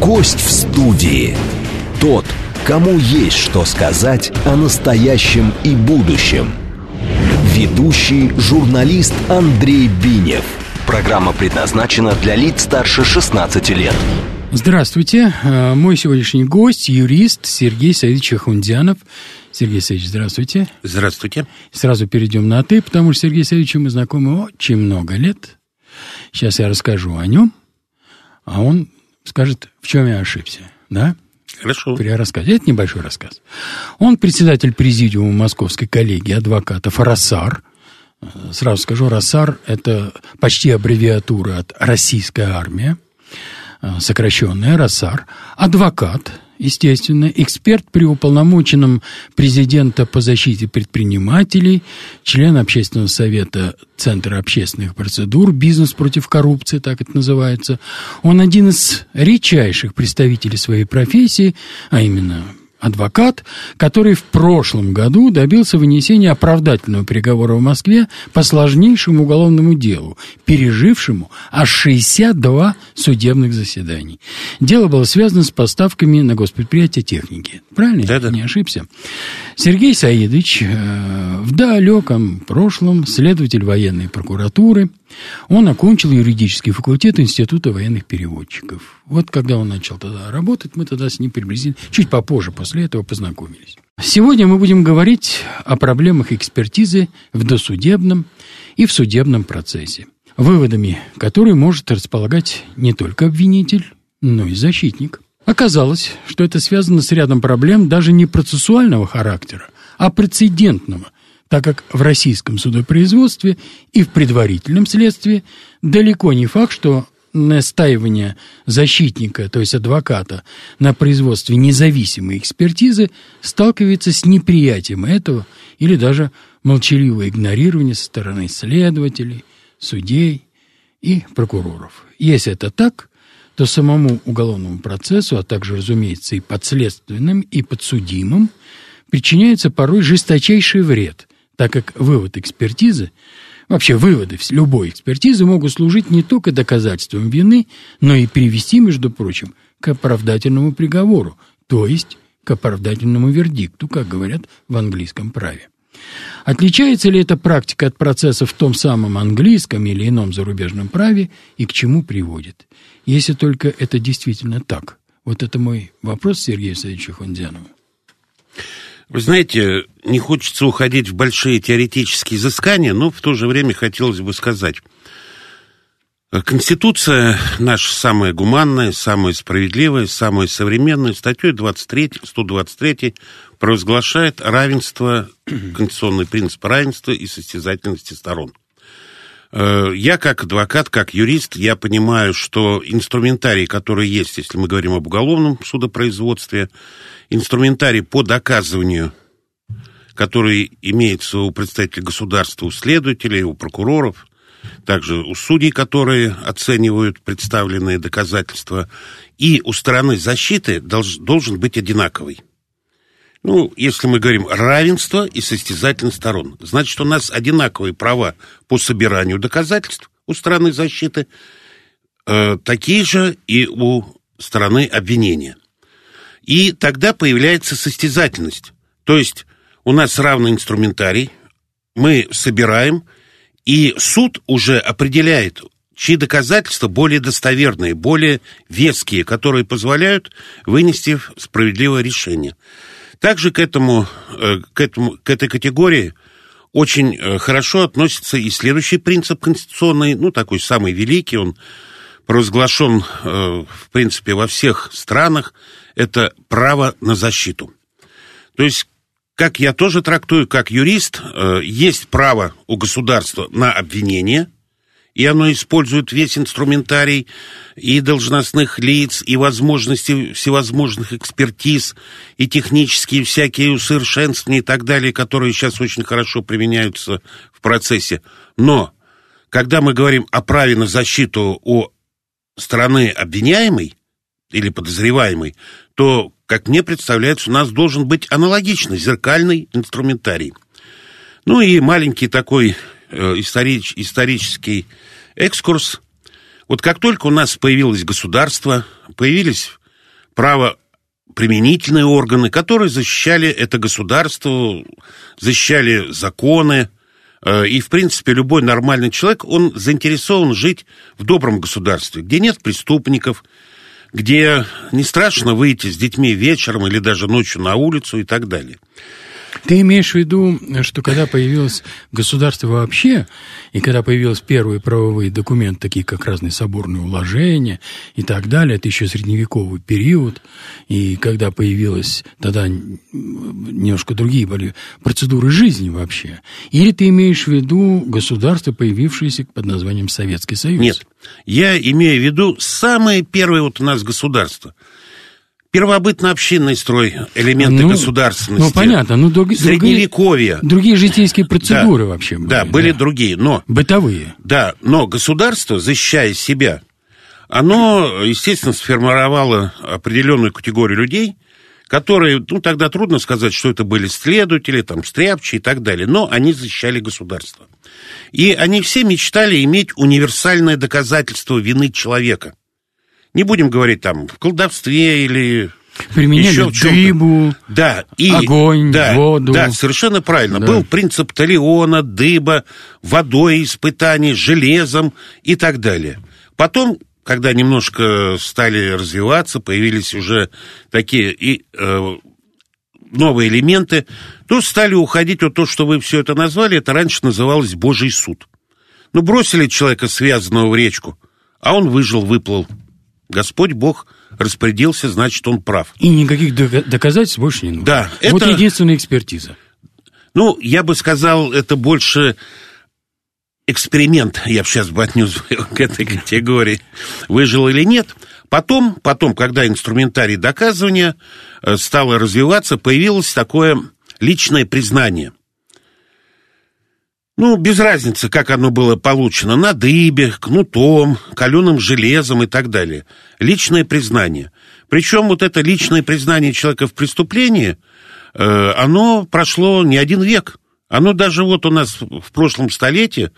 Гость в студии. Тот, кому есть что сказать о настоящем и будущем. Ведущий журналист Андрей Бинев. Программа предназначена для лиц старше 16 лет. Здравствуйте. Э, мой сегодняшний гость – юрист Сергей Саидович Ахундянов. Сергей Саидович, здравствуйте. Здравствуйте. Сразу перейдем на «ты», потому что Сергей Саидович мы знакомы очень много лет. Сейчас я расскажу о нем, а он скажет, в чем я ошибся. Да? Хорошо. При рассказе. Это небольшой рассказ. Он председатель президиума Московской коллегии адвокатов «Рассар». Э, сразу скажу, «Рассар» – это почти аббревиатура от «Российская армия». Э, сокращенная РАСАР, адвокат, естественно, эксперт при уполномоченном президента по защите предпринимателей, член общественного совета Центра общественных процедур «Бизнес против коррупции», так это называется. Он один из редчайших представителей своей профессии, а именно адвокат, который в прошлом году добился вынесения оправдательного приговора в Москве по сложнейшему уголовному делу, пережившему аж 62 судебных заседаний. Дело было связано с поставками на госпредприятие техники. Правильно? Да, да. Не ошибся. Сергей Саидович э, в далеком прошлом следователь военной прокуратуры. Он окончил юридический факультет Института военных переводчиков. Вот когда он начал тогда работать, мы тогда с ним приблизительно, чуть попозже после этого познакомились. Сегодня мы будем говорить о проблемах экспертизы в досудебном и в судебном процессе, выводами которые может располагать не только обвинитель, но и защитник. Оказалось, что это связано с рядом проблем даже не процессуального характера, а прецедентного, так как в российском судопроизводстве и в предварительном следствии далеко не факт, что настаивание защитника, то есть адвоката, на производстве независимой экспертизы сталкивается с неприятием этого или даже молчаливое игнорирование со стороны следователей, судей и прокуроров. Если это так, то самому уголовному процессу, а также, разумеется, и подследственным, и подсудимым причиняется порой жесточайший вред, так как вывод экспертизы Вообще выводы любой экспертизы могут служить не только доказательством вины, но и привести, между прочим, к оправдательному приговору, то есть к оправдательному вердикту, как говорят в английском праве. Отличается ли эта практика от процесса в том самом английском или ином зарубежном праве и к чему приводит? Если только это действительно так. Вот это мой вопрос Сергею Савичу Хундянову. Вы знаете, не хочется уходить в большие теоретические изыскания, но в то же время хотелось бы сказать. Конституция наша самая гуманная, самая справедливая, самая современная. Статьей 23, 123 провозглашает равенство, конституционный принцип равенства и состязательности сторон. Э, я как адвокат, как юрист, я понимаю, что инструментарий, который есть, если мы говорим об уголовном судопроизводстве, инструментарий по доказыванию, который имеется у представителей государства, у следователей, у прокуроров, также у судей, которые оценивают представленные доказательства, и у стороны защиты долж, должен быть одинаковый. Ну, если мы говорим равенство и состязательность сторон, значит, у нас одинаковые права по собиранию доказательств у стороны защиты, э, такие же и у стороны обвинения. И тогда появляется состязательность. То есть у нас равный инструментарий, мы собираем, и суд уже определяет, чьи доказательства более достоверные, более веские, которые позволяют вынести справедливое решение. Также к, этому, э, к, этому, к этой категории очень э, хорошо относится и следующий принцип конституционный, ну, такой самый великий, он провозглашен, э, в принципе, во всех странах, это право на защиту. То есть, как я тоже трактую, как юрист, э, есть право у государства на обвинение, и оно использует весь инструментарий и должностных лиц, и возможности всевозможных экспертиз, и технические всякие усовершенствования и так далее, которые сейчас очень хорошо применяются в процессе. Но, когда мы говорим о праве на защиту у стороны обвиняемой или подозреваемой, то, как мне представляется, у нас должен быть аналогичный зеркальный инструментарий. Ну и маленький такой э, историч, исторический экскурс. Вот как только у нас появилось государство, появились правоприменительные органы, которые защищали это государство, защищали законы, Э, и, в принципе, любой нормальный человек, он заинтересован жить в добром государстве, где нет преступников, где не страшно выйти с детьми вечером или даже ночью на улицу и так далее. Ты имеешь в виду, что когда появилось государство вообще, и когда появились первые правовые документы, такие как разные соборные уложения и так далее, это еще средневековый период, и когда появилась тогда немножко другие были процедуры жизни вообще, или ты имеешь в виду государство, появившееся под названием Советский Союз? Нет, я имею в виду самое первое вот у нас государство – первобытно-общинный строй, элементы ну, государственности. Ну, понятно. Ну, друг, средневековье. Другие, другие житейские процедуры да, вообще были. Да, были да. другие, но... Бытовые. Да, но государство, защищая себя, оно, естественно, сформировало определенную категорию людей, которые, ну, тогда трудно сказать, что это были следователи, там, стряпчие и так далее, но они защищали государство. И они все мечтали иметь универсальное доказательство вины человека – не будем говорить там в колдовстве или Применяли еще в дыбу, да, и, огонь, да, воду. Да, совершенно правильно. Да. Был принцип талиона, дыба, водой испытаний, железом и так далее. Потом, когда немножко стали развиваться, появились уже такие и э, новые элементы, то стали уходить вот то, что вы все это назвали, это раньше называлось Божий суд. Ну, бросили человека связанного в речку, а он выжил, выплыл. Господь Бог распорядился, значит, он прав. И никаких доказательств больше не нужно. Да. Вот это... единственная экспертиза. Ну, я бы сказал, это больше эксперимент, я бы сейчас бы отнес к этой категории, выжил или нет. Потом, потом, когда инструментарий доказывания э, стало развиваться, появилось такое личное признание – ну, без разницы, как оно было получено, на дыбе, кнутом, каленым железом и так далее. Личное признание. Причем вот это личное признание человека в преступлении, э, оно прошло не один век. Оно даже вот у нас в прошлом столетии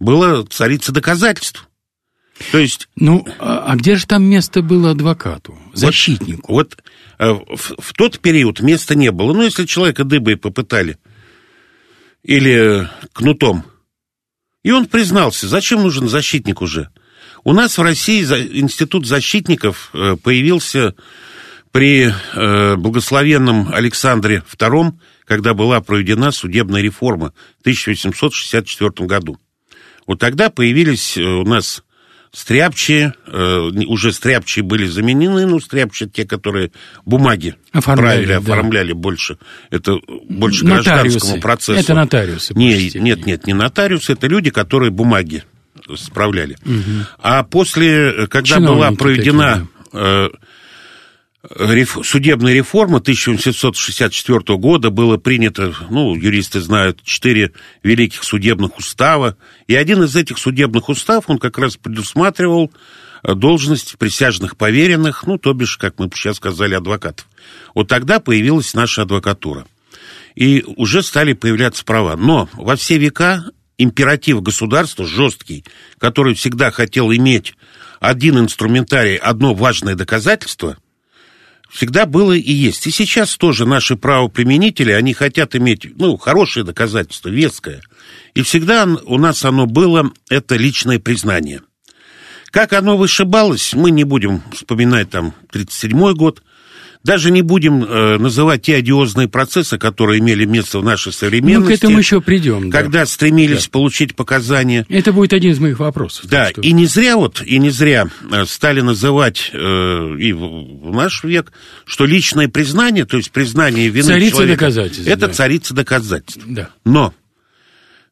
было царица доказательств. То есть... Ну, а, а где же там место было адвокату, защитнику? Вот, вот э, в, в тот период места не было. Ну, если человека дыбой попытали или кнутом. И он признался, зачем нужен защитник уже? У нас в России институт защитников э, появился при э, благословенном Александре II, когда была проведена судебная реформа в 1864 году. Вот тогда появились э, у нас стряпчие, э, уже стряпчие были заменены, ну, стряпчие те, которые бумаги оформляли, правили, да. оформляли больше. Это больше нотариусы. гражданскому процессу. Это нотариусы. Не, нет, нет, не нотариусы, это люди, которые бумаги справляли. Угу. А после, когда Чиновники была проведена... Такие, да. Э, судебная реформа 1764 года было принято, ну, юристы знают, четыре великих судебных устава, и один из этих судебных уставов, он как раз предусматривал э, должность присяжных поверенных, ну, то бишь, как мы сейчас сказали, адвокатов. Вот тогда появилась наша адвокатура. И уже стали появляться права. Но во все века императив государства жесткий, который всегда хотел иметь один инструментарий, одно важное доказательство – всегда было и есть. И сейчас тоже наши правоприменители, они хотят иметь, ну, хорошее доказательство, веское. И всегда у нас оно было, это личное признание. Как оно вышибалось, мы не будем вспоминать там 37-й год, даже не будем э, называть те одиозные процессы, которые имели место в нашей современности. Ну, к этому еще придем. Когда да. стремились да. получить показания. Это будет один из моих вопросов. Да, что... и не зря вот, и не зря э, стали называть э, и в, в наш век, что личное признание, то есть признание вины царица человека, доказательств. Это да. царица доказательств. Да. Но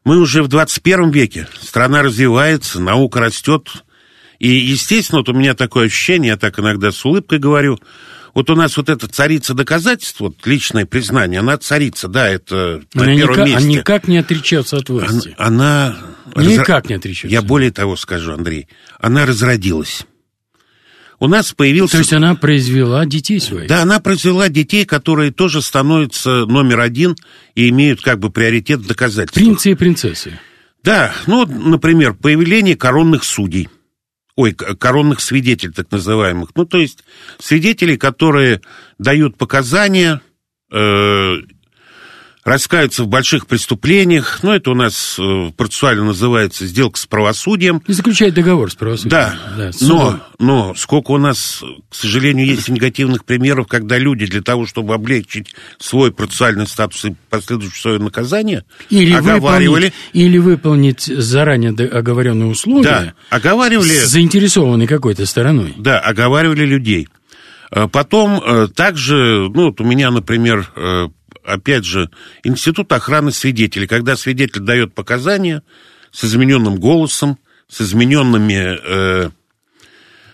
мы уже в 21 веке, страна развивается, наука растет, и, естественно, вот у меня такое ощущение, я так иногда с улыбкой говорю, вот у нас вот эта царица доказательств, вот личное признание, она царица, да, это на она первом никак, месте. Она никак не отречется от власти. Она... она никак не отречется. Я более того скажу, Андрей, она разродилась. У нас появился... То есть она произвела детей своих? Да, она произвела детей, которые тоже становятся номер один и имеют как бы приоритет в доказательствах. Принцы и принцессы. Да, ну, например, появление коронных судей – ой, коронных свидетелей, так называемых. Ну, то есть свидетелей, которые дают показания, э, раскаются в больших преступлениях. Ну, это у нас э, процессуально называется сделка с правосудием. И заключает договор с правосудием. Да, да но, но сколько у нас, к сожалению, есть негативных примеров, когда люди для того, чтобы облегчить свой процессуальный статус и последующее свое наказание, или оговаривали... Выполнить, или выполнить заранее оговоренные условия. Да, оговаривали... С заинтересованной какой-то стороной. Да, оговаривали людей. Э, потом э, также, ну, вот у меня, например, опять же, институт охраны свидетелей. Когда свидетель дает показания с измененным голосом, с измененными э,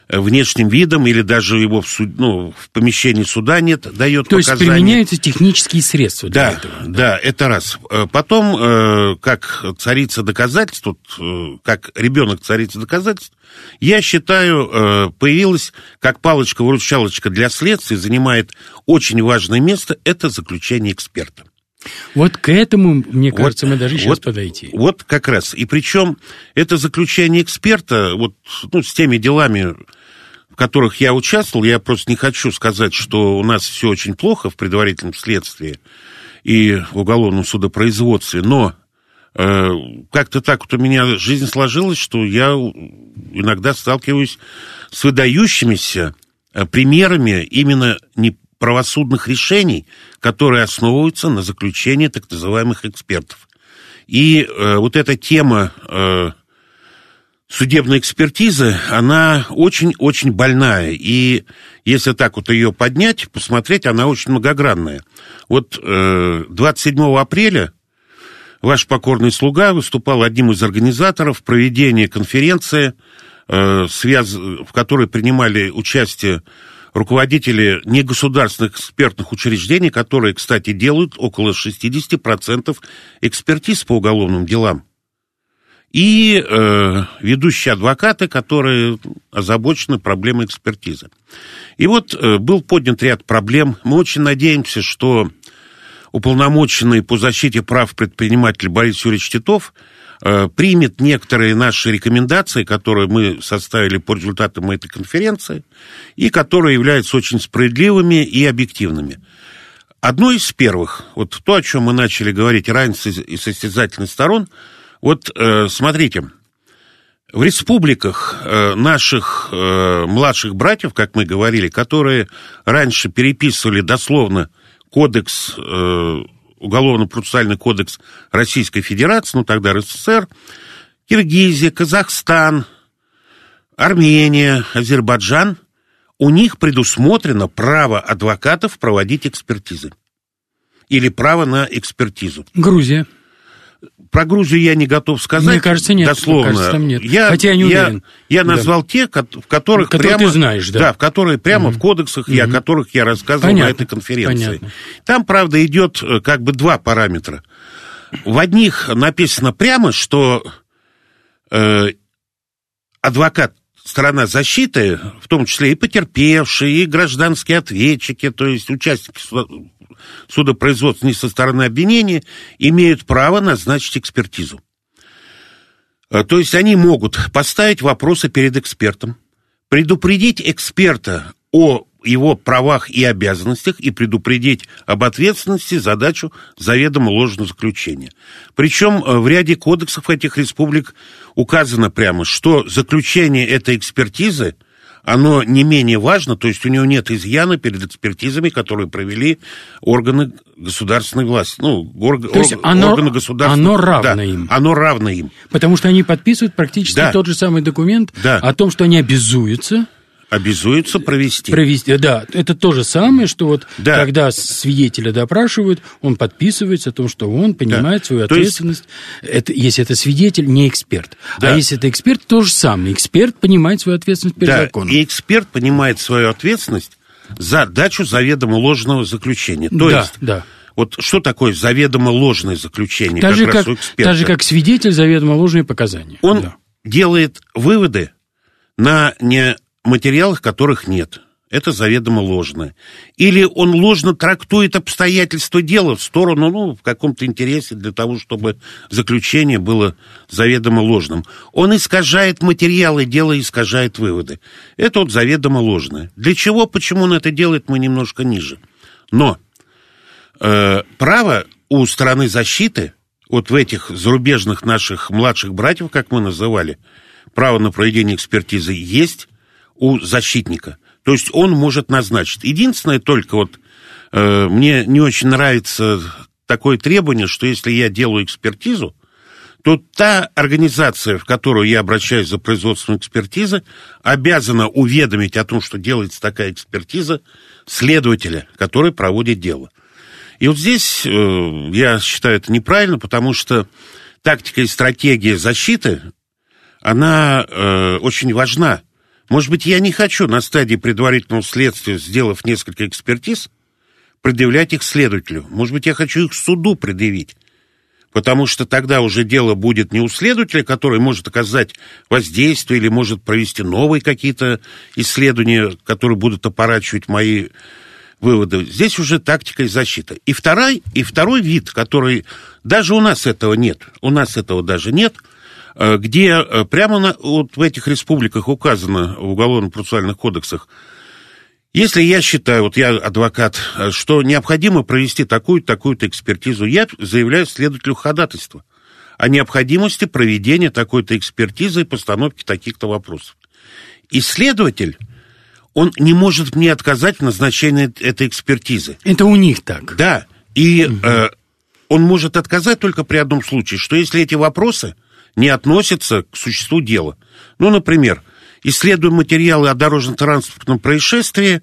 внешним видом, или даже его в, суд, ну, в помещении суда нет, дает То показания. То есть применяются технические средства для да, этого? Да, да, это раз. Э, потом, э, как царица доказательств, э, как ребенок царица доказательств, я считаю, появилась как палочка-выручалочка для следствия, занимает очень важное место, это заключение эксперта. Вот к этому, мне кажется, вот, мы даже сейчас вот, подойти. Вот как раз. И причем это заключение эксперта, вот ну, с теми делами, которых я участвовал, я просто не хочу сказать, что у нас все очень плохо в предварительном следствии и в уголовном судопроизводстве, но э, как-то так вот у меня жизнь сложилась, что я иногда сталкиваюсь с выдающимися э, примерами именно не правосудных решений, которые основываются на заключении так называемых экспертов. И э, вот эта тема э, судебной экспертизы, она очень-очень больная. И если так вот ее поднять, посмотреть, она очень многогранная. Вот э, 27 апреля ваш покорный слуга выступал одним из организаторов проведения конференции, э, связ... в которой принимали участие руководители негосударственных экспертных учреждений, которые, кстати, делают около 60% экспертиз по уголовным делам и э, ведущие адвокаты, которые озабочены проблемой экспертизы. И вот э, был поднят ряд проблем. Мы очень надеемся, что уполномоченный по защите прав предпринимателя Борис Юрьевич Титов э, примет некоторые наши рекомендации, которые мы составили по результатам этой конференции, и которые являются очень справедливыми и объективными. Одно из первых, вот то, о чем мы начали говорить, равенство и состязательность сторон – вот э, смотрите, в республиках э, наших э, младших братьев, как мы говорили, которые раньше переписывали дословно кодекс, уголовно-процессуальный кодекс Российской Федерации, ну тогда РСФСР, Киргизия, Казахстан, Армения, Азербайджан, у них предусмотрено право адвокатов проводить экспертизы. Или право на экспертизу. Грузия. Про Грузию я не готов сказать. Мне кажется, нет. Дословно. Мне кажется, там нет. Я, Хотя я не уверен. Я, я назвал да. те, в которых которые прямо... ты знаешь, да. Да, в которые прямо угу. в кодексах, угу. и о которых я рассказывал Понятно. на этой конференции. Понятно. Там, правда, идет э, как бы два параметра. В одних написано прямо, что э, адвокат сторона защиты, в том числе и потерпевшие, и гражданские ответчики, то есть участники судопроизводства не со стороны обвинения, имеют право назначить экспертизу. А, то есть они могут поставить вопросы перед экспертом, предупредить эксперта о его правах и обязанностях и предупредить об ответственности задачу заведомо ложного заключения. Причем э, в ряде кодексов этих республик указано прямо, что заключение этой экспертизы – оно не менее важно, то есть у него нет изъяна перед экспертизами, которые провели органы государственной власти, ну, орг, то есть орг, оно, органы государственной Оно равно да, им. Оно равно им. Потому что они подписывают практически да. тот же самый документ да. о том, что они обязуются Обязуются провести. Провести, да. Это то же самое, что вот да. когда свидетеля допрашивают, он подписывается о том, что он понимает да. свою ответственность. Есть... Это, если это свидетель, не эксперт. А да. А если это эксперт, то же самое. Эксперт понимает свою ответственность перед да. законом. И эксперт понимает свою ответственность за дачу заведомо ложного заключения. То да, есть да. Вот что такое заведомо ложное заключение? Так же, как, так же, как свидетель заведомо ложные показания. Он да. делает выводы на не материалах, которых нет. это заведомо ложное. Или он ложно трактует обстоятельства дела в сторону, ну, в каком-то интересе для того, чтобы заключение было заведомо ложным. Он искажает материалы дела, искажает выводы. Это вот заведомо ложное. Для чего, почему он это делает, мы немножко ниже. Но э, право у стороны защиты, вот в этих зарубежных наших младших братьев, как мы называли, право на проведение экспертизы есть у защитника – то есть он может назначить. Единственное только вот э, мне не очень нравится такое требование, что если я делаю экспертизу, то та организация, в которую я обращаюсь за производством экспертизы, обязана уведомить о том, что делается такая экспертиза, следователя, который проводит дело. И вот здесь э, я считаю это неправильно, потому что тактика и стратегия защиты, она э, очень важна. Может быть, я не хочу на стадии предварительного следствия, сделав несколько экспертиз, предъявлять их следователю. Может быть, я хочу их суду предъявить. Потому что тогда уже дело будет не у следователя, который может оказать воздействие или может провести новые какие-то исследования, которые будут опорачивать мои выводы. Здесь уже тактика и защита. И второй, и второй вид, который... Даже у нас этого нет. У нас этого даже нет – где э, прямо на, вот в этих республиках указано в уголовно-процессуальных кодексах, если я считаю, вот я адвокат, э, что необходимо провести такую-то, такую-то экспертизу, я заявляю следователю ходатайства о необходимости проведения такой-то экспертизы и постановки таких-то вопросов. Исследователь, он не может мне отказать в назначении этой экспертизы. Это у них так. Да, и угу. э, он может отказать только при одном случае, что если эти вопросы не относятся к существу дела. Ну, например, исследуем материалы о дорожно-транспортном происшествии,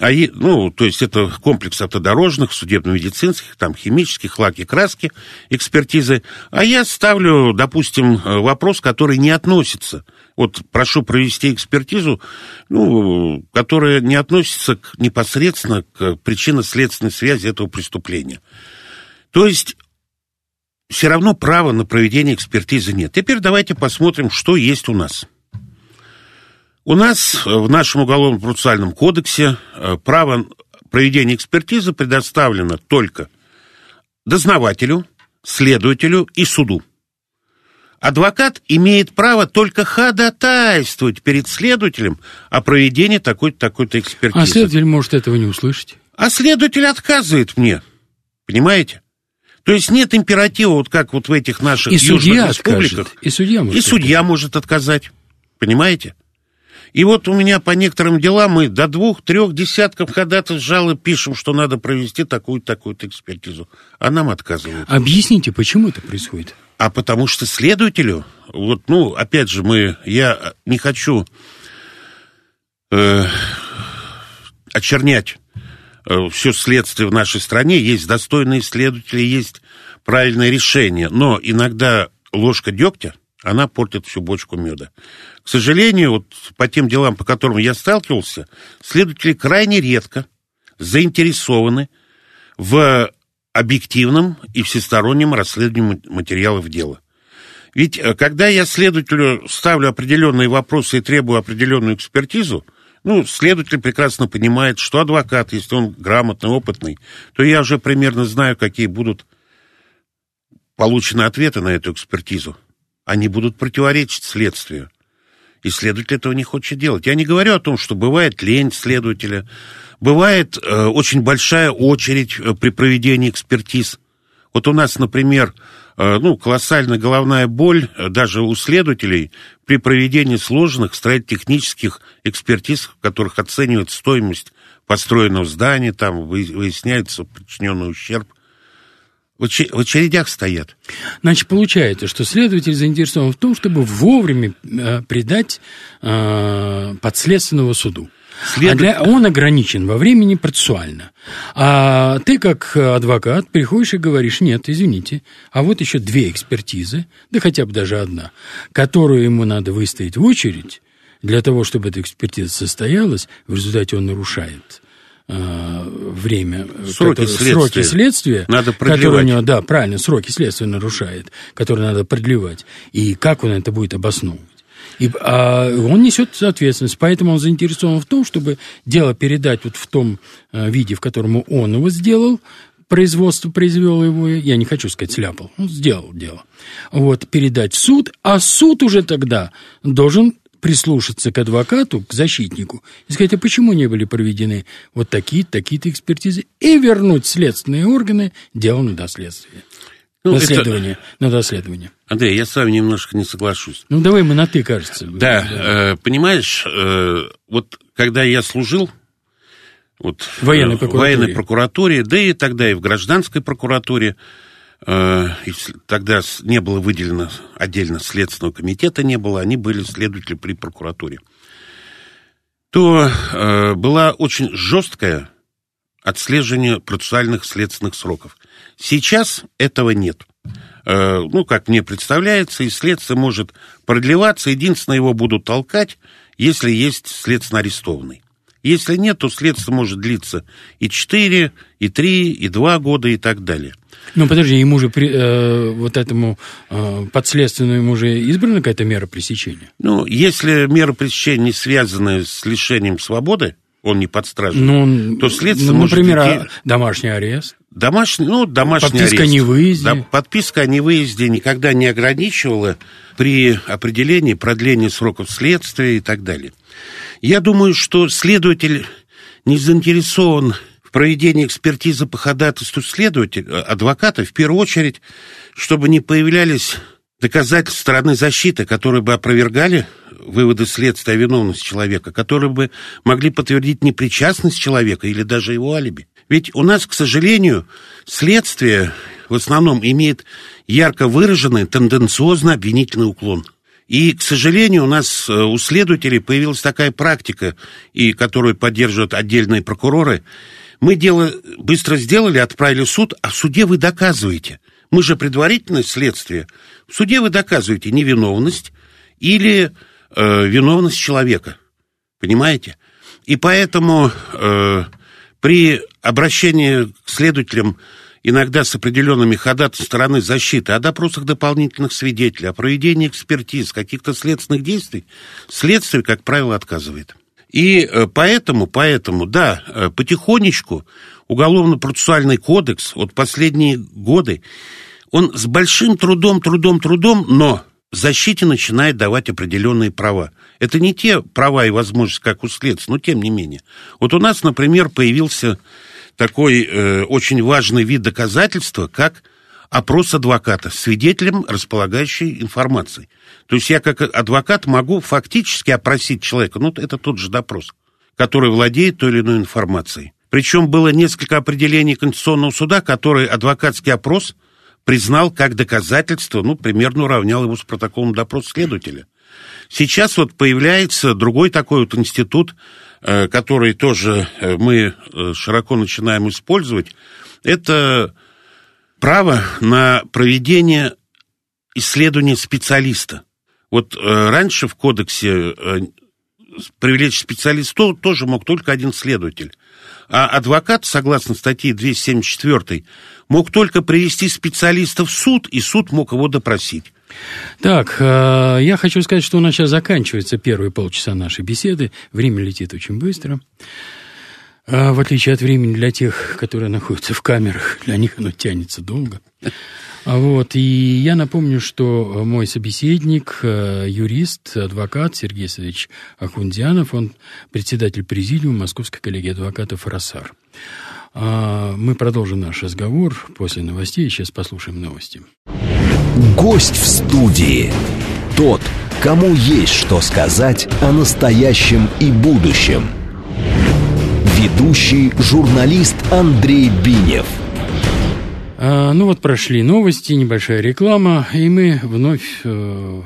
а, ну, то есть это комплекс автодорожных, судебно-медицинских, там, химических, лаки, краски, экспертизы. А я ставлю, допустим, вопрос, который не относится. Вот прошу провести экспертизу, ну, которая не относится к, непосредственно к причинно-следственной связи этого преступления. То есть все равно права на проведение экспертизы нет. Теперь давайте посмотрим, что есть у нас. У нас в нашем уголовно-процессуальном кодексе э, право проведения экспертизы предоставлено только дознавателю, следователю и суду. Адвокат имеет право только ходатайствовать перед следователем о проведении такой-то такой-то экспертизы. А следователь может этого не услышать? А следователь отказывает мне. Понимаете? То есть нет императива, вот как вот в этих наших и южных судья республиках. Откажет. И судья может И судья может отказать. Понимаете? И вот у меня по некоторым делам мы до двух-трех десятков ходатайств жалоб пишем, что надо провести такую-такую-то экспертизу. А нам отказывают. Объясните, почему это происходит? А потому что следователю, вот, ну, опять же, мы, я не хочу э, очернять все следствие в нашей стране, есть достойные следователи, есть правильное решение. Но иногда ложка дегтя, она портит всю бочку меда. К сожалению, вот по тем делам, по которым я сталкивался, следователи крайне редко заинтересованы в объективном и всестороннем расследовании материалов дела. Ведь э, когда я следователю ставлю определенные вопросы и требую определенную экспертизу, ну, следователь прекрасно понимает, что адвокат, если он грамотный, опытный, то я уже примерно знаю, какие будут получены ответы на эту экспертизу. Они будут противоречить следствию. И следователь этого не хочет делать. Я не говорю о том, что бывает лень следователя, бывает э, очень большая очередь э, при проведении экспертиз. Вот у нас, например, ну, колоссальная головная боль э, даже у следователей при проведении сложных строительно-технических экспертиз, в которых оценивают стоимость построенного здания, там выясняется причиненный ущерб. В очередях стоят. Значит, получается, что следователь заинтересован в том, чтобы вовремя э, предать э, подследственного суду. След... А. Он ограничен во времени процессуально. А ты, как адвокат, приходишь и говоришь, нет, извините, а вот еще две экспертизы, да хотя бы даже одна, которую ему надо выставить в очередь, для того, чтобы эта экспертиза состоялась, в результате он нарушает э, время, сроки, который, следствия. сроки следствия, надо продлевать. которые у него, да, правильно, сроки следствия нарушает, которые надо продлевать, и как он это будет обосновывать. И, а он несет ответственность, поэтому он заинтересован в том, чтобы дело передать вот в том э, виде, в котором он его сделал, производство произвел его, я не хочу сказать сляпал, он сделал дело. Вот, передать в суд, а суд уже тогда должен прислушаться к адвокату, к защитнику и сказать, а почему не были проведены вот такие-то, такие-то экспертизы, и вернуть следственные органы дело на доследствие. Ну, доследование, это... на доследование. Андрей, я с вами немножко не соглашусь. Ну, давай мы на «ты», кажется. Да, да. Э, понимаешь, э, вот когда я служил вот, в военной прокуратуре. в военной прокуратуре, да и тогда и в гражданской прокуратуре, э, тогда не было выделено отдельно Следственного комитета, не было, они были следователи при прокуратуре, то э, была очень жесткая отслеживание процессуальных следственных сроков. Сейчас этого нет. Э, ну, как мне представляется, и следствие может продлеваться, единственное, его будут толкать, если есть следственно арестованный. Если нет, то следствие может длиться и 4, и 3, и 2 года, и так далее. Ну, подожди, ему же э, вот этому э, подследственному ему же избрана какая-то мера пресечения? Ну, если мера пресечения не связана с лишением свободы, он не под стражей, ну, то следствие ну, например, может идти... домашний арест. Домашний, ну, домашний подписка арест. о невыезде. Да, подписка о невыезде никогда не ограничивала при определении продления сроков следствия и так далее. Я думаю, что следователь не заинтересован в проведении экспертизы по ходатайству следователя, адвоката, в первую очередь, чтобы не появлялись доказательства стороны защиты, которые бы опровергали выводы следствия о виновности человека, которые бы могли подтвердить непричастность человека или даже его алиби. Ведь у нас, к сожалению, следствие в основном имеет ярко выраженный тенденциозно обвинительный уклон. И, к сожалению, у нас э, у следователей появилась такая практика, и которую поддерживают отдельные прокуроры. Мы дело быстро сделали, отправили в суд, а в суде вы доказываете. Мы же предварительное следствие. В суде вы доказываете невиновность или э, виновность человека. Понимаете? И поэтому э, при обращении к следователям иногда с определенными ходатайствами стороны защиты, о допросах дополнительных свидетелей, о проведении экспертиз, каких-то следственных действий, следствие, как правило, отказывает. И э, поэтому, поэтому, да, э, потихонечку уголовно-процессуальный кодекс, вот последние годы, он с большим трудом, трудом, трудом, но защите начинает давать определенные права. Это не те права и возможности, как у следствия, но тем не менее. Вот у нас, например, появился такой э, очень важный вид доказательства, как опрос адвоката, свидетелем, располагающей информацией. То есть я как адвокат могу фактически опросить человека, ну, это тот же допрос, который владеет той или иной информацией. Причем было несколько определений Конституционного суда, который адвокатский опрос признал как доказательство, ну, примерно уравнял его с протоколом допроса следователя. Сейчас вот появляется другой такой вот институт, э, который тоже э, мы э, широко начинаем использовать, это право на проведение исследования специалиста. Вот раньше в кодексе привлечь специалиста тоже мог только один следователь. А адвокат, согласно статье 274, мог только привести специалиста в суд, и суд мог его допросить. Так, э, я хочу сказать, что у нас сейчас заканчивается первые полчаса нашей беседы. Время летит очень быстро. Э, в отличие от времени для тех, которые находятся в камерах, для них оно тянется долго. А вот, и я напомню, что мой собеседник, э, юрист, адвокат Сергей Савич Ахундианов, он председатель президиума Московской коллегии адвокатов «Росар». А мы продолжим наш разговор после новостей. Сейчас послушаем новости. Гость в студии. Тот, кому есть что сказать о настоящем и будущем. Ведущий журналист Андрей Бинев. А, ну вот прошли новости, небольшая реклама, и мы вновь э,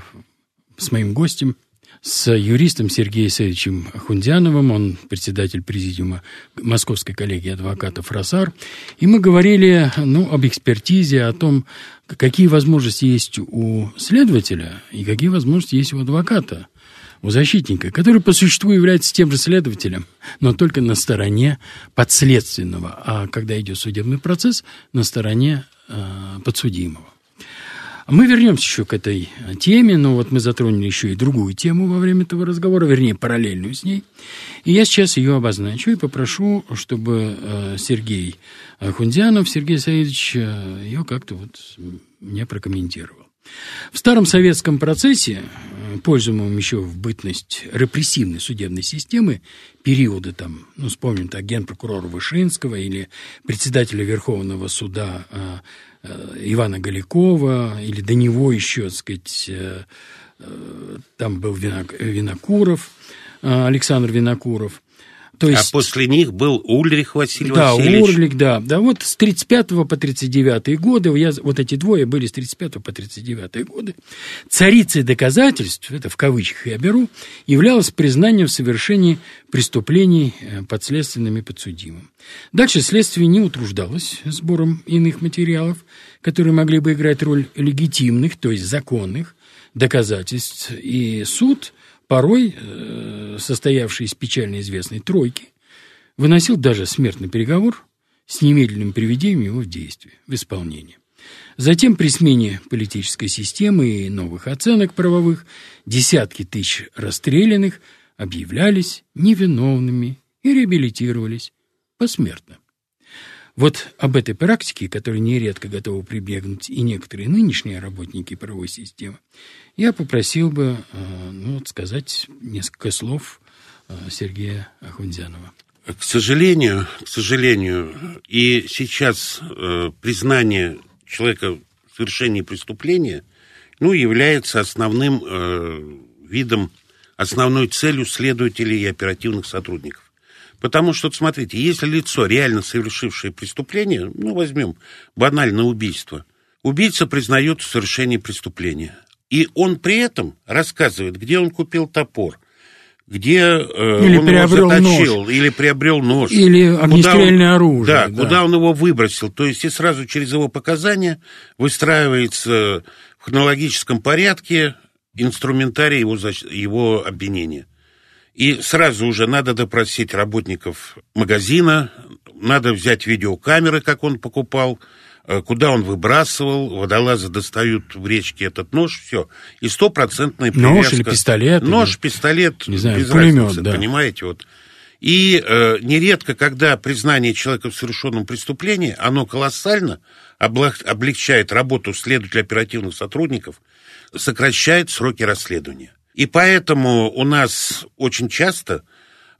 с моим гостем с юристом Сергеем Савичем Хундяновым, он председатель президиума Московской коллегии адвокатов «Росар», и мы говорили ну, об экспертизе, о том, какие возможности есть у следователя и какие возможности есть у адвоката, у защитника, который по существу является тем же следователем, но только на стороне подследственного, а когда идет судебный процесс, на стороне э, подсудимого. Мы вернемся еще к этой теме, но вот мы затронули еще и другую тему во время этого разговора, вернее, параллельную с ней. И я сейчас ее обозначу и попрошу, чтобы э, Сергей Хунзянов, Сергей Саидович, э, ее как-то вот мне прокомментировал. В старом советском процессе, э, пользуемом еще в бытность репрессивной судебной системы, периода там, ну, вспомним так, генпрокурора Вышинского или председателя Верховного суда э, э, Ивана Галикова, или до него еще, так сказать, э, э, там был Винокуров, э, Александр Винокуров – то есть, а после них был Ульрих Василий да, Васильевич. Да, Ульрих, да. Да, вот с 35 по 39 годы, я, вот эти двое были с 35 по 39 годы, царицей доказательств, это в кавычках я беру, являлось признание в совершении преступлений э, подследственными подсудимым. Дальше следствие не утруждалось сбором иных материалов, которые могли бы играть роль легитимных, то есть законных, доказательств, и суд – порой э, состоявший из печально известной тройки, выносил даже смертный переговор с немедленным приведением его в действие, в исполнение. Затем при смене политической системы и новых оценок правовых десятки тысяч расстрелянных объявлялись невиновными и реабилитировались посмертно. Вот об этой практике, которой нередко готовы прибегнуть и некоторые нынешние работники правовой системы, я попросил бы э, ну, вот сказать несколько слов э, Сергея Ахунзянова. К сожалению, к сожалению, и сейчас э, признание человека в совершении преступления ну, является основным видом, основной целью следователей и оперативных сотрудников. Потому что, смотрите, если лицо, реально совершившее преступление, ну, возьмем банальное убийство, убийца признает совершение преступления. И он при этом рассказывает, где он купил топор, где э, или он приобрел его заточил, нож. или приобрел нож. Или огнестрельное он, оружие. Да, да, куда он его выбросил. То есть и сразу через его показания выстраивается в хронологическом порядке инструментарий его, его обвинения. И сразу уже надо допросить работников магазина, надо взять видеокамеры, как он покупал, э, куда он выбрасывал, водолазы достают в речке этот нож, все. И стопроцентная привязка. Нож или пистолет. Нож, или, пистолет, не знаю, без пулемет, разницы, да. понимаете, вот. И э, нередко, когда признание человека в совершенном преступлении, оно колоссально облегчает работу следователей оперативных сотрудников, сокращает сроки расследования. И поэтому у нас очень часто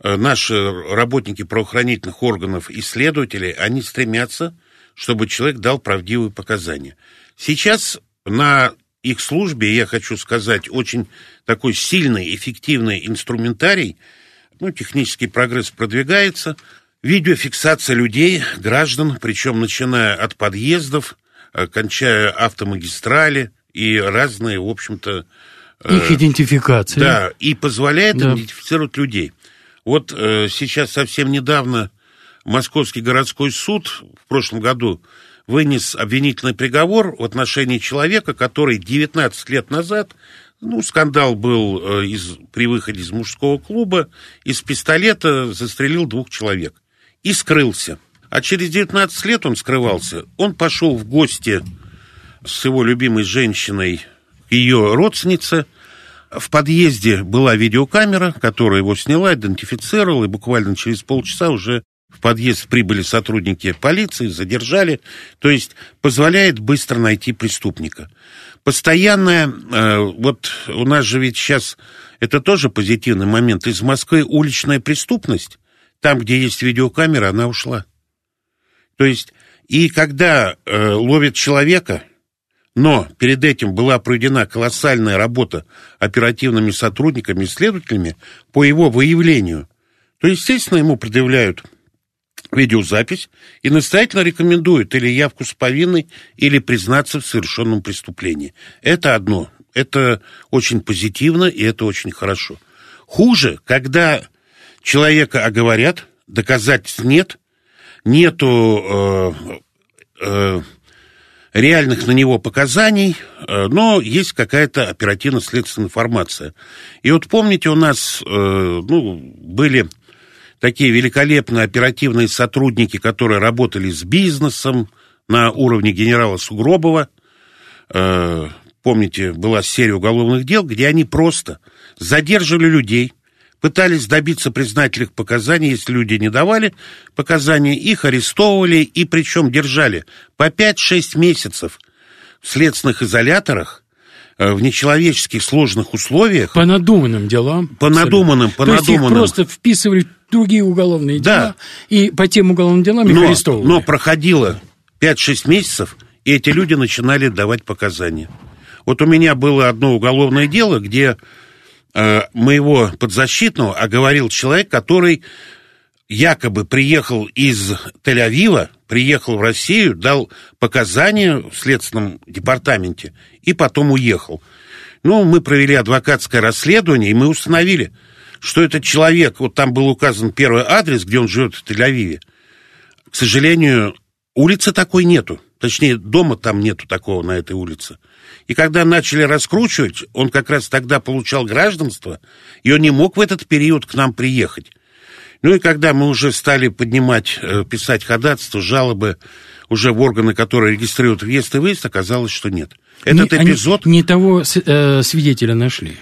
э, наши работники правоохранительных органов, исследователи, они стремятся, чтобы человек дал правдивые показания. Сейчас на их службе, я хочу сказать, очень такой сильный, эффективный инструментарий, ну, технический прогресс продвигается, видеофиксация людей, граждан, причем начиная от подъездов, э, кончая автомагистрали и разные, в общем-то, их э, идентификация. Да, и позволяет да. идентифицировать людей. Вот э, сейчас совсем недавно Московский городской суд в прошлом году вынес обвинительный приговор в отношении человека, который 19 лет назад, ну, скандал был э, из, при выходе из мужского клуба, из пистолета застрелил двух человек и скрылся. А через 19 лет он скрывался. Он пошел в гости с его любимой женщиной ее родственница. В подъезде была видеокамера, которая его сняла, идентифицировала, и буквально через полчаса уже в подъезд прибыли сотрудники полиции, задержали. То есть позволяет быстро найти преступника. Постоянная, э, вот у нас же ведь сейчас, это тоже позитивный момент, из Москвы уличная преступность, там, где есть видеокамера, она ушла. То есть, и когда э, ловят человека, но перед этим была проведена колоссальная работа оперативными сотрудниками, исследователями по его выявлению. То, естественно, ему предъявляют видеозапись и настоятельно рекомендуют или явку с повинной, или признаться в совершенном преступлении. Это одно. Это очень позитивно, и это очень хорошо. Хуже, когда человека оговорят, доказательств нет, нету э, э, реальных на него показаний, э, но есть какая-то оперативно-следственная информация. И вот помните, у нас э, ну, были такие великолепные оперативные сотрудники, которые работали с бизнесом на уровне генерала Сугробова. э, помните, была серия уголовных дел, где они просто задерживали людей, пытались добиться признательных показаний, если люди не давали показания, их арестовывали и причем держали по 5-6 месяцев в следственных изоляторах, э, в нечеловеческих сложных условиях. По надуманным делам. По надуманным, по То надуманным. Есть их просто вписывали в другие уголовные Да. дела, и по тем уголовным делам их но, арестовывали. но проходило 5-6 месяцев, и эти люди начинали давать показания. Вот у меня было одно уголовное дело, где э, моего подзащитного оговорил человек, который якобы приехал из Тель-Авива, приехал в Россию, дал показания в следственном департаменте и потом уехал. Ну, мы провели адвокатское расследование, и мы установили, что этот человек, вот там был указан первый адрес, где он живет в Тель-Авиве. К сожалению, улицы такой нету. Точнее, дома там нету такого на этой улице. И когда начали раскручивать, он как раз тогда получал гражданство, и он не мог в этот период к нам приехать. Ну и когда мы уже стали поднимать, э, писать ходатайства, жалобы уже в органы, которые регистрируют въезд и выезд, оказалось, что нет. Этот Не- они эпизод, не того э, свидетеля нашли.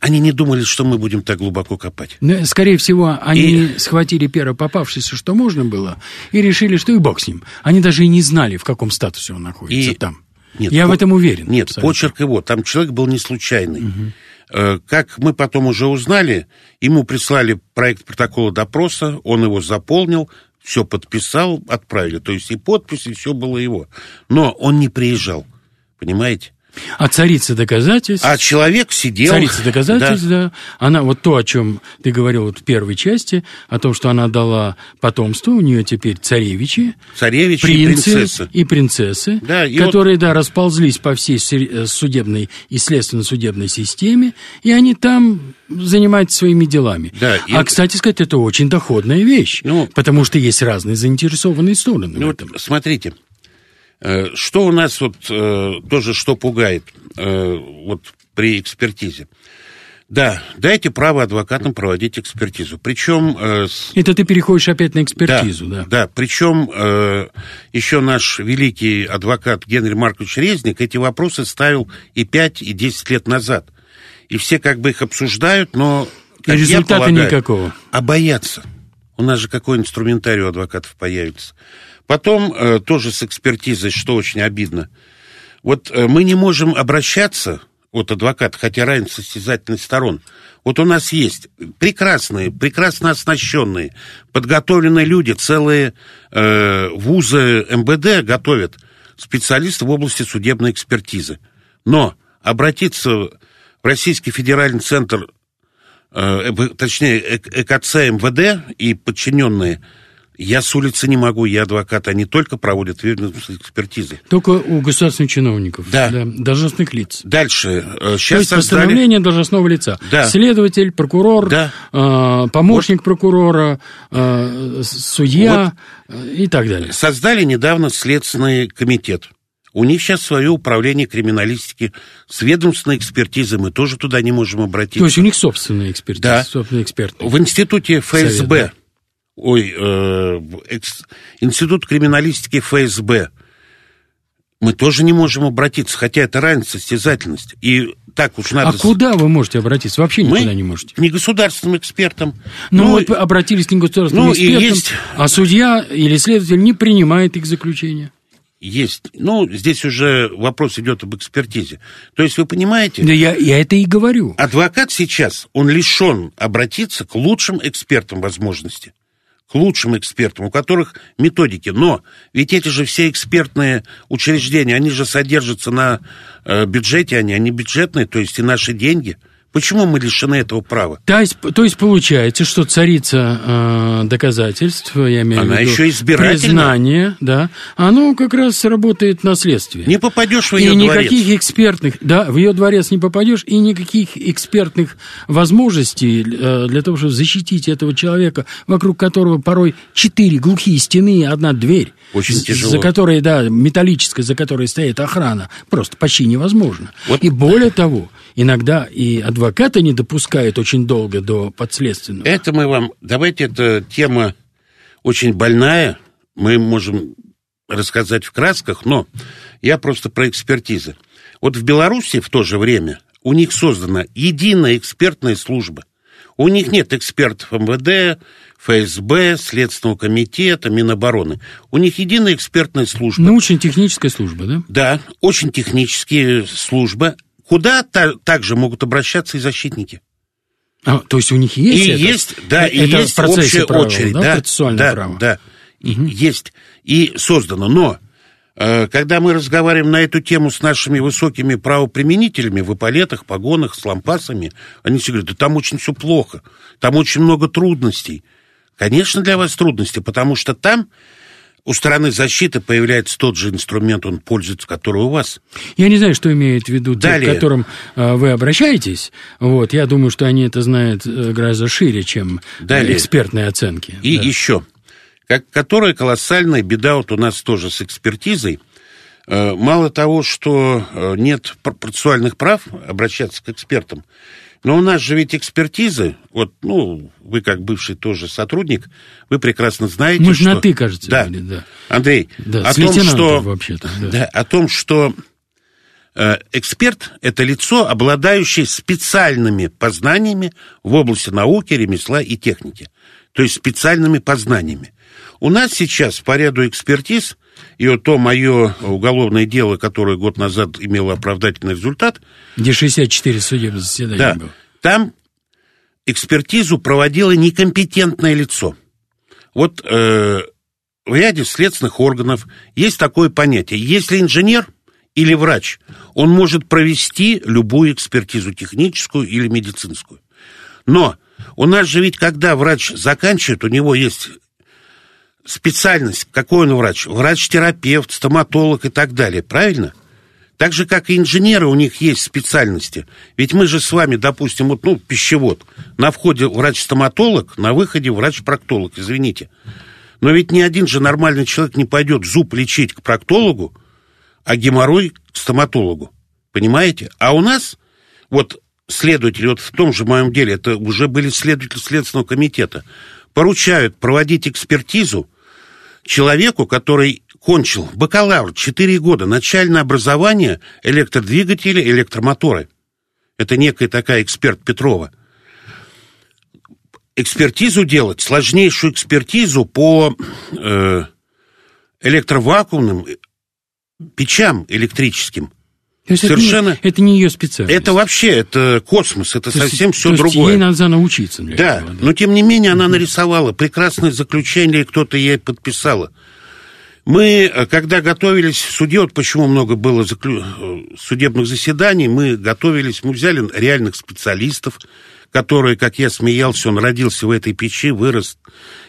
они не думали, что мы будем так глубоко копать. Но, Скорее всего, они схватили первое попавшееся, что можно было, и решили, что и бог с ним. Они даже и не знали, в каком статусе он находится И- там. Нет, Я по- в этом уверен. Нет, абсолютно. почерк его. Там человек был не случайный. Э, Как мы потом уже узнали, ему прислали проект протокола допроса, он его заполнил, все подписал, отправили. То есть и подпись, и все было его. Но он не приезжал, понимаете? А царица доказательств... А человек сидел... Царица доказательств, да. Она вот то, о чем ты говорил вот в первой части, о том, что она дала потомство, у нее теперь царевичи, Царевич и принцы принцесса. и принцессы, Да, и которые, да, расползлись по всей се- э, судебной и следственно-судебной системе, и они там занимаются своими делами. Да, и а, вот- кстати сказать, это очень доходная вещь, Ну, потому что есть разные заинтересованные стороны Ну в вот этом. смотрите, э, что у нас вот э, тоже что пугает э, вот при экспертизе. Да, дайте право адвокатам проводить экспертизу. Причем э, с- Это ты переходишь опять на экспертизу, да. да. Причем э, еще наш великий адвокат Генри Маркович Резник эти вопросы ставил и 5, и 10 лет назад. И все как бы их обсуждают, но... И результата полагаю, никакого. А боятся. У нас же какой инструментарий у адвокатов появится. Потом э, тоже с экспертизой, что очень обидно. Вот э, мы не можем обращаться от адвоката, хотя разница состязательных сторон. Вот у нас есть прекрасные, прекрасно оснащенные, подготовленные люди, целые э, вузы МБД готовят специалисты в области судебной экспертизы. Но обратиться в Российский федеральный центр э, точнее, ЭКЦ МВД и подчиненные, я с улицы не могу, я адвокат, они только проводят ведомственные экспертизы. Только у государственных чиновников, Да. должностных лиц. Дальше, э, То сейчас есть создали... постановление должностного лица. Да. Следователь, прокурор, Да. э, помощник прокурора, э, судья э, и так далее. Создали недавно Следственный комитет. У них сейчас свое управление криминалистики с ведомственной экспертизой. Мы тоже туда не можем обратиться. То есть у них собственная экспертиза, Да. собственный эксперт. В институте ФСБ, Совет, ой, э, институт криминалистики ФСБ, мы тоже не можем обратиться, хотя это разница, состязательность. И так уж надо... А куда вы можете обратиться? Вообще Мы никуда не можете. к негосударственным экспертам. Ну, вот обратились к негосударственным ну, экспертам, есть- а судья или следователь не принимает их заключение. Есть. Ну, здесь уже вопрос идет об экспертизе. То есть, вы понимаете, Да я, я это и говорю. адвокат сейчас, он лишен обратиться к лучшим экспертам возможности. К лучшим экспертам, у которых методики. Но ведь эти же все экспертные учреждения, они же содержатся на э, бюджете, они, они бюджетные, то есть и наши деньги. Почему мы лишены этого права? То есть, то есть получается, что царица э, доказательств, я имею Она в виду еще признание, да, оно как раз работает на следствие. Не попадешь в и ее никаких дворец. экспертных, да, в ее дворец не попадешь, и никаких экспертных возможностей э, для того, чтобы защитить этого человека, вокруг которого порой четыре глухие стены и одна дверь. Очень тяжело. За которой, да, металлическая, за которой стоит охрана, просто почти невозможно. Вот- И более того, иногда и адвоката не допускают очень долго до подследственного. Это мы вам... Давайте, эта тема очень больная. Мы можем рассказать в красках, но я просто про экспертизы. Вот в Беларуси в то же время у них создана единая экспертная служба. У них нет экспертов МВД, ФСБ, Следственного комитета, Минобороны. У них единая экспертная служба. Научно-техническая служба, да? Да, очень технические службы, куда та, также могут обращаться и защитники. А, то есть у них есть и это? есть, да, и это есть общая правил, очередь, да, да, процессуальное да, право. да, и есть и создано. Но э, когда мы разговариваем на эту тему с нашими высокими правоприменителями в эполетах, погонах, с лампасами, они все говорят, да там очень все плохо, там очень много трудностей. Конечно, для вас трудности, потому что там у стороны защиты появляется тот же инструмент, он пользуется, который у вас. Я не знаю, что имеет в виду те, Далее. к которым э, вы обращаетесь. Вот, я думаю, что они это знают э, гораздо шире, чем э, Далее. экспертные оценки. И Да. еще, как, которая колоссальная беда вот у нас тоже с экспертизой. Мало того, что нет пр- процессуальных прав обращаться к экспертам, но у нас же ведь экспертизы, вот, ну, вы как бывший тоже сотрудник, вы прекрасно знаете, Мы же что... на «ты», кажется, да. были, да. Андрей, Да, о том, что... вообще-то, да. Да, о том, что э, эксперт – это лицо, обладающее специальными познаниями в области науки, ремесла и техники. То есть специальными познаниями. У нас сейчас по ряду экспертиз, и вот то мое уголовное дело, которое год назад имело оправдательный результат, Где 64 судебных заседания да, было. там экспертизу проводило некомпетентное лицо. Вот э, в ряде следственных органов есть такое понятие. Если инженер или врач, он может провести любую экспертизу, техническую или медицинскую. Но у нас же ведь, когда врач заканчивает, у него есть специальность. Какой он врач? Врач-терапевт, стоматолог и так далее. Правильно? Так же, как и инженеры, у них есть специальности. Ведь мы же с вами, допустим, вот, ну, пищевод. На входе врач-стоматолог, на выходе врач-проктолог, извините. Но ведь ни один же нормальный человек не пойдет зуб лечить к проктологу, а геморрой к стоматологу. Понимаете? А у нас, вот следователи, вот в том же моем деле, это уже были следователи Следственного комитета, поручают проводить экспертизу человеку, который кончил бакалавр, 4 года, начальное образование, электродвигатели, электромоторы. Это некая такая эксперт Петрова. Экспертизу делать, сложнейшую экспертизу по э, электровакуумным печам электрическим. То есть Совершенно- Это не, это не ее специальность. Это вообще, это космос, это То есть- совсем все то есть другое. Ей надо научиться для Да, этого. но тем не менее она нарисовала прекрасное заключение, кто-то ей подписала. Мы, э, когда готовились в суде, вот почему много было заклю- э, судебных заседаний, мы готовились, мы взяли реальных специалистов, которые, как я смеялся, он родился в этой печи, вырос,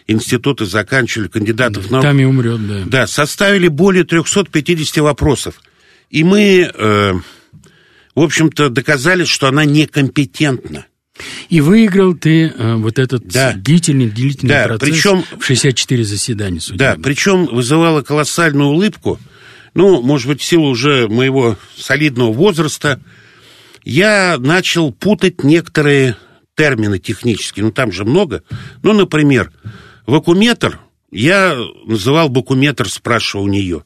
институты заканчивали, кандидатов наук. Там и умрет, да. Да, составили более 350 вопросов. И мы, э, в общем-то, доказали, что она некомпетентна. И выиграл ты э, вот этот Да. длительный, длительный Да, процесс причем- в 64 заседания Да, судебных. причем вызывала колоссальную улыбку. Ну, может быть, в силу уже моего солидного возраста, я начал путать некоторые термины технические. Ну, там же много. Ну, например, вакууметр, я называл бакуметр, спрашивал у нее.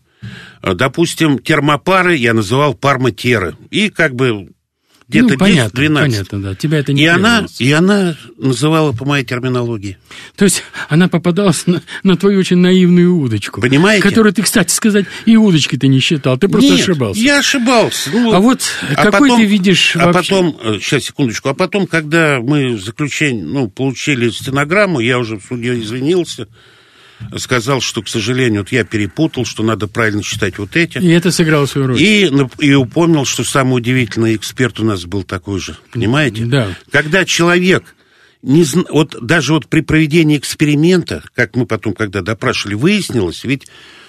А, Допустим, термопары я называл пармотеры. И как бы где-то ну, понятно, 10-12. понятно, да. Тебя это не И она, и она называла по моей терминологии. То есть она попадалась на, на твою очень наивную удочку. Понимаете? Которую ты, кстати сказать, и удочкой ты не считал. Ты просто Нет, ошибался. я ошибался. Ну, А вот какой ты видишь А вообще- потом, э, сейчас, секундочку, а потом, когда мы заключение, ну, получили стенограмму, я уже в суде извинился, сказал, что, к сожалению, вот я перепутал, что надо правильно читать вот эти. И это сыграло свою роль. И, и упомнил, что самый удивительный эксперт у нас был такой же. Понимаете? Да. Когда человек, не вот даже вот при проведении эксперимента, как мы потом, когда допрашивали, выяснилось, ведь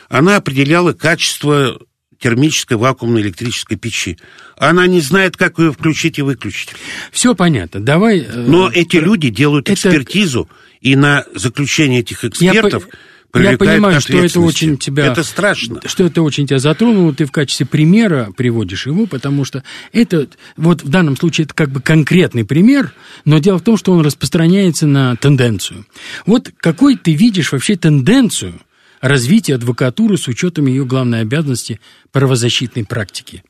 она определяла качество термической вакуумной электрической печи. Она не знает, как ее включить и выключить. Все понятно. Давай... э, Но эти люди делают это- экспертизу, и на заключение этих Я экспертов привлекают Я понимаю, что это очень тебя... Это страшно. Что это очень тебя затронуло, ты в качестве примера приводишь его, потому что это, вот в данном случае это как бы конкретный пример, но дело в том, что он распространяется на тенденцию. Вот какой ты видишь вообще тенденцию развития адвокатуры с учетом ее главной обязанности правозащитной практики?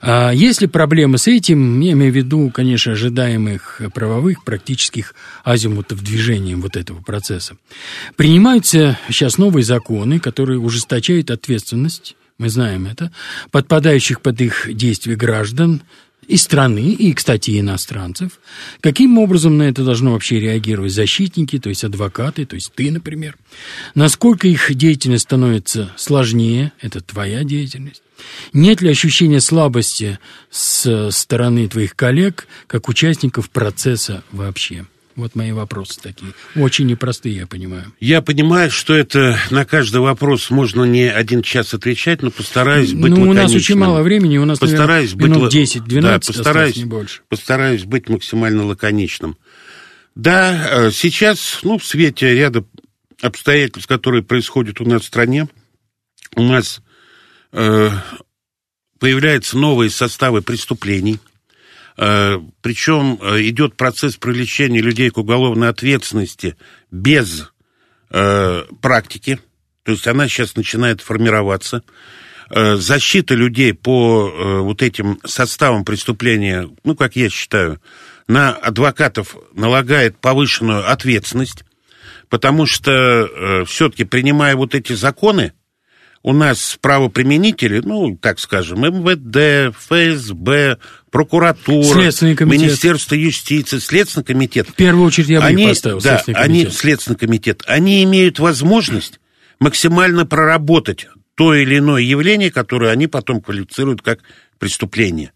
А если проблемы с этим, я имею в виду, конечно, ожидаемых правовых, практических азимутов движением вот этого процесса, принимаются сейчас новые законы, которые ужесточают ответственность, мы знаем это, подпадающих под их действия граждан, и страны, и, кстати, иностранцев. Каким образом на это должны вообще реагировать защитники, то есть адвокаты, то есть ты, например? Насколько их деятельность становится сложнее, это твоя деятельность? Нет ли ощущения слабости с стороны твоих коллег, как участников процесса вообще? Вот мои вопросы такие. Очень непростые, я понимаю. Я понимаю, что это на каждый вопрос можно не один час отвечать, но постараюсь быть Ну, у нас очень мало времени, у нас, постараюсь наверное, быть, минут 10-12 да, постараюсь, не больше. Постараюсь быть максимально лаконичным. Да, э, сейчас, ну, в свете ряда обстоятельств, которые происходят у нас в стране, у нас э, появляются новые составы преступлений, Причем э, идет процесс привлечения людей к уголовной ответственности без э, практики. То есть она сейчас начинает формироваться. Защита людей по вот этим составам преступления, ну, как я считаю, на адвокатов налагает повышенную ответственность, потому что все-таки принимая вот эти законы, у нас правоприменители, ну, так скажем, МВД, ФСБ, прокуратура, Министерство юстиции, Следственный комитет. В первую очередь я бы они, поставил да, Следственный комитет. Они, Следственный комитет. Они имеют возможность максимально проработать то или иное явление, которое они потом квалифицируют как преступление.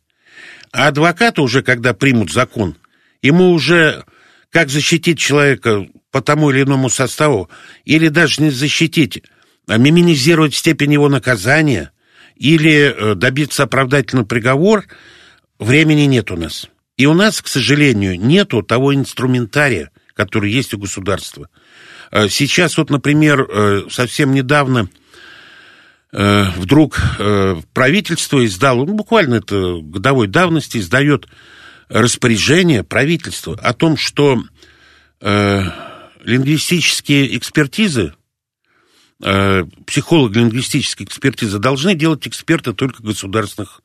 А адвокаты уже, когда примут закон, ему уже как защитить человека по тому или иному составу, или даже не защитить, минимизировать степень его наказания или э, добиться оправдательного приговор, времени нет у нас. И у нас, к сожалению, нету того инструментария, который есть у государства. Э, сейчас вот, например, э, совсем недавно вдруг правительство издало, ну, буквально это годовой давности, издает распоряжение правительства о том, что лингвистические экспертизы э, психолого-лингвистической экспертизы должны делать эксперты только государственных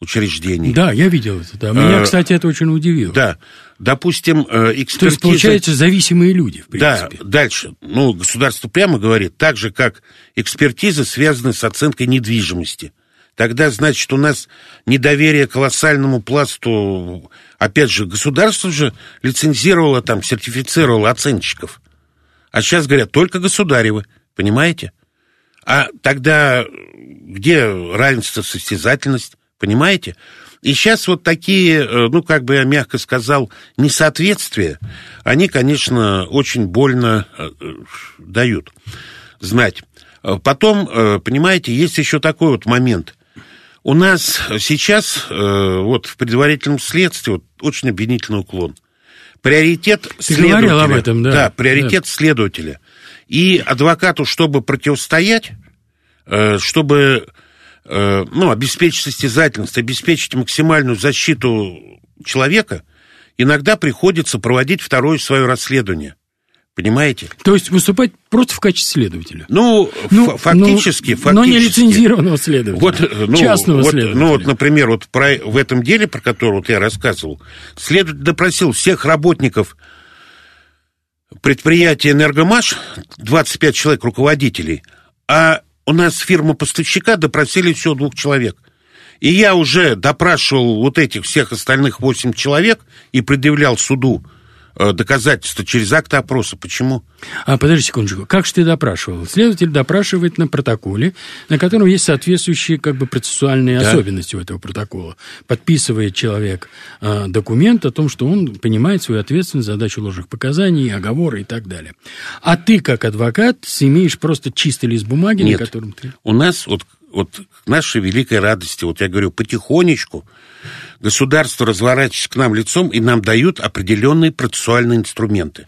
учреждений. Да, я видел это. Да. Меня, э, кстати, это очень удивило. Да. Допустим, экспертиза... То есть, получается, зависимые люди, в принципе. Да, дальше. Ну, государство прямо говорит, так же, как экспертизы связаны с оценкой недвижимости. Тогда, значит, у нас недоверие колоссальному пласту... Опять же, государство же лицензировало, там, сертифицировало оценщиков. А сейчас говорят, только государевы. Понимаете? А тогда где равенство, состязательность? Понимаете? И сейчас вот такие, э, ну, как бы я мягко сказал, несоответствия, они, конечно, очень больно э, дают знать. Потом, э, понимаете, есть еще такой вот момент. У нас сейчас, вот в предварительном следствии, вот, очень обвинительный уклон. Приоритет Ты следователя. об этом, да. Да, приоритет да. следователя. И адвокату, чтобы противостоять, э, чтобы э, ну, обеспечить состязательность, обеспечить максимальную защиту человека, иногда приходится проводить второе свое расследование. Понимаете? То есть выступать просто в качестве следователя. Ну, ну фактически, ну, фактически. Но не лицензированного следователя. Вот, ну, частного вот, следователя. Ну, вот, например, вот про, в этом деле, про которое вот я рассказывал, следователь допросил всех работников предприятие «Энергомаш», 25 человек руководителей, а у нас фирма поставщика допросили всего двух человек. И я уже допрашивал вот этих всех остальных 8 человек и предъявлял суду доказательства через акты опроса. Почему? А, подожди секундочку. Как же ты допрашивал? Следователь допрашивает на протоколе, на котором есть соответствующие как бы процессуальные да. особенности у этого протокола. Подписывает человек э, документ о том, что он понимает свою ответственность за дачу ложных показаний, оговоры и так далее. А ты, как адвокат, имеешь просто чистый лист бумаги, Нет. на котором ты... У нас вот вот к нашей великой радости, вот я говорю, потихонечку государство разворачивается к нам лицом и нам дают определенные процессуальные инструменты.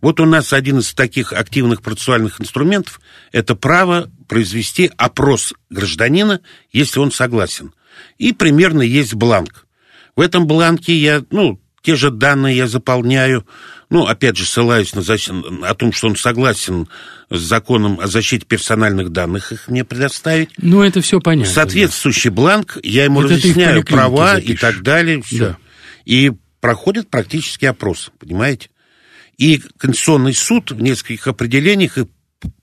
Вот у нас один из таких активных процессуальных инструментов – это право произвести опрос гражданина, если он согласен. И примерно есть бланк. В этом бланке я, ну, те же данные я заполняю, ну, опять же, ссылаюсь на о том, что он согласен с законом о защите персональных данных их мне предоставить. Ну, это все понятно. Соответствующий да. бланк, я ему это разъясняю права запишешь. и так далее, все. Да. И проходит практически опрос, понимаете? И Конституционный суд в нескольких определениях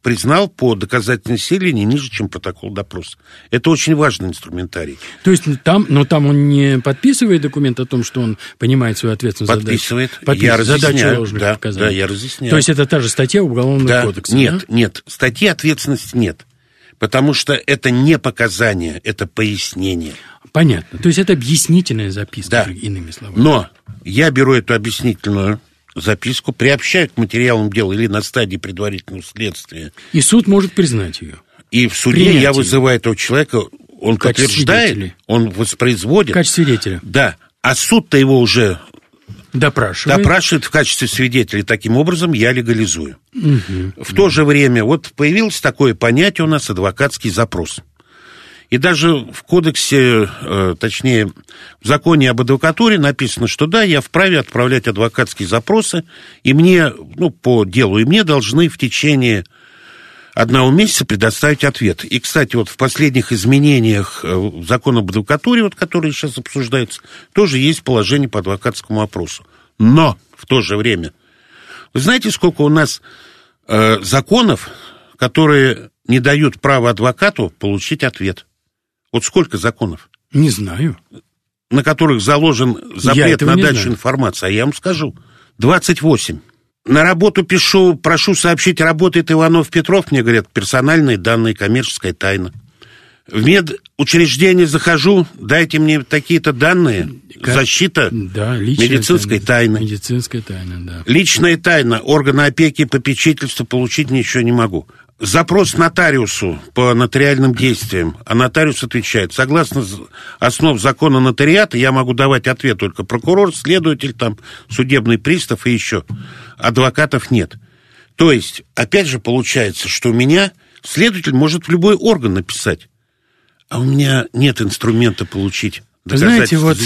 признал по доказательной силе не ниже, чем протокол допроса. Это очень важный инструментарий. То есть там, но там он не подписывает документ о том, что он понимает свою ответственность Подписывает. Задачу, подписывает. Я задачу ложных да. Да, я разъясняю. То есть это та же статья Уголовного да, кодекса, Нет, да? нет. Статьи ответственности нет. Потому что это не показания, это пояснение. Понятно. То есть это объяснительная записка, да. иными словами. Но я беру эту объяснительную записку, приобщают к материалам дела или на стадии предварительного следствия. И суд может признать ее. И в суде Принятие. я вызываю этого человека, он подтверждает, он воспроизводит. В качестве свидетеля. Да. А суд-то его уже допрашивает. допрашивает в качестве свидетеля. Таким образом, я легализую. Угу. В то же время, вот появилось такое понятие у нас адвокатский запрос. И даже в кодексе, э, точнее, в законе об адвокатуре написано, что да, я вправе отправлять адвокатские запросы, и мне, ну, по делу, и мне должны в течение одного месяца предоставить ответ. И, кстати, вот в последних изменениях э, закона об адвокатуре, вот, которые сейчас обсуждаются, тоже есть положение по адвокатскому опросу. Но в то же время, вы знаете, сколько у нас э, законов, которые не дают права адвокату получить ответ? Вот сколько законов? Не знаю. На которых заложен запрет на дачу информации. А я вам скажу. 28. На работу пишу, прошу сообщить, работает Иванов Петров. Мне говорят, персональные данные, коммерческая тайна. В медучреждение захожу, дайте мне такие-то данные, как? защита да, медицинской тайны. Медицинская тайна, да. Личная тайна, органы опеки и попечительства получить ничего не могу запрос нотариусу по нотариальным действиям, а нотариус отвечает, согласно основ закона нотариата, я могу давать ответ только прокурор, следователь, там, судебный пристав и еще. Адвокатов нет. То есть, опять же, получается, что у меня следователь может в любой орган написать, а у меня нет инструмента получить знаете, вот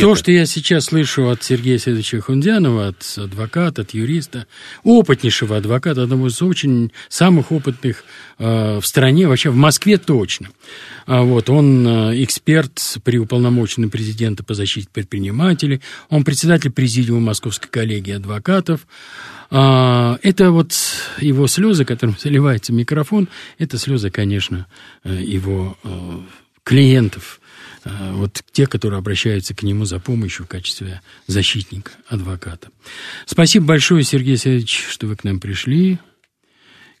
то, что я сейчас слышу от Сергея Седовича Хундянова, от адвоката, от юриста, опытнейшего адвоката, одного из очень самых опытных э, в стране, вообще в Москве точно. А вот, он э, эксперт при уполномоченном президента по защите предпринимателей, он председатель президиума Московской коллегии адвокатов. А, это вот его слезы, которым заливается микрофон, это слезы, конечно, э, его э, клиентов – вот те, которые обращаются к нему за помощью в качестве защитника, адвоката. Спасибо большое, Сергей Сергеевич, что вы к нам пришли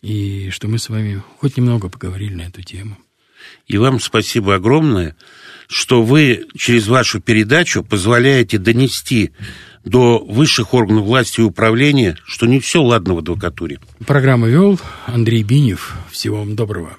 и что мы с вами хоть немного поговорили на эту тему. И вам спасибо огромное, что вы через вашу передачу позволяете донести до высших органов власти и управления, что не все ладно в адвокатуре. Программу вел Андрей Бинев. Всего вам доброго.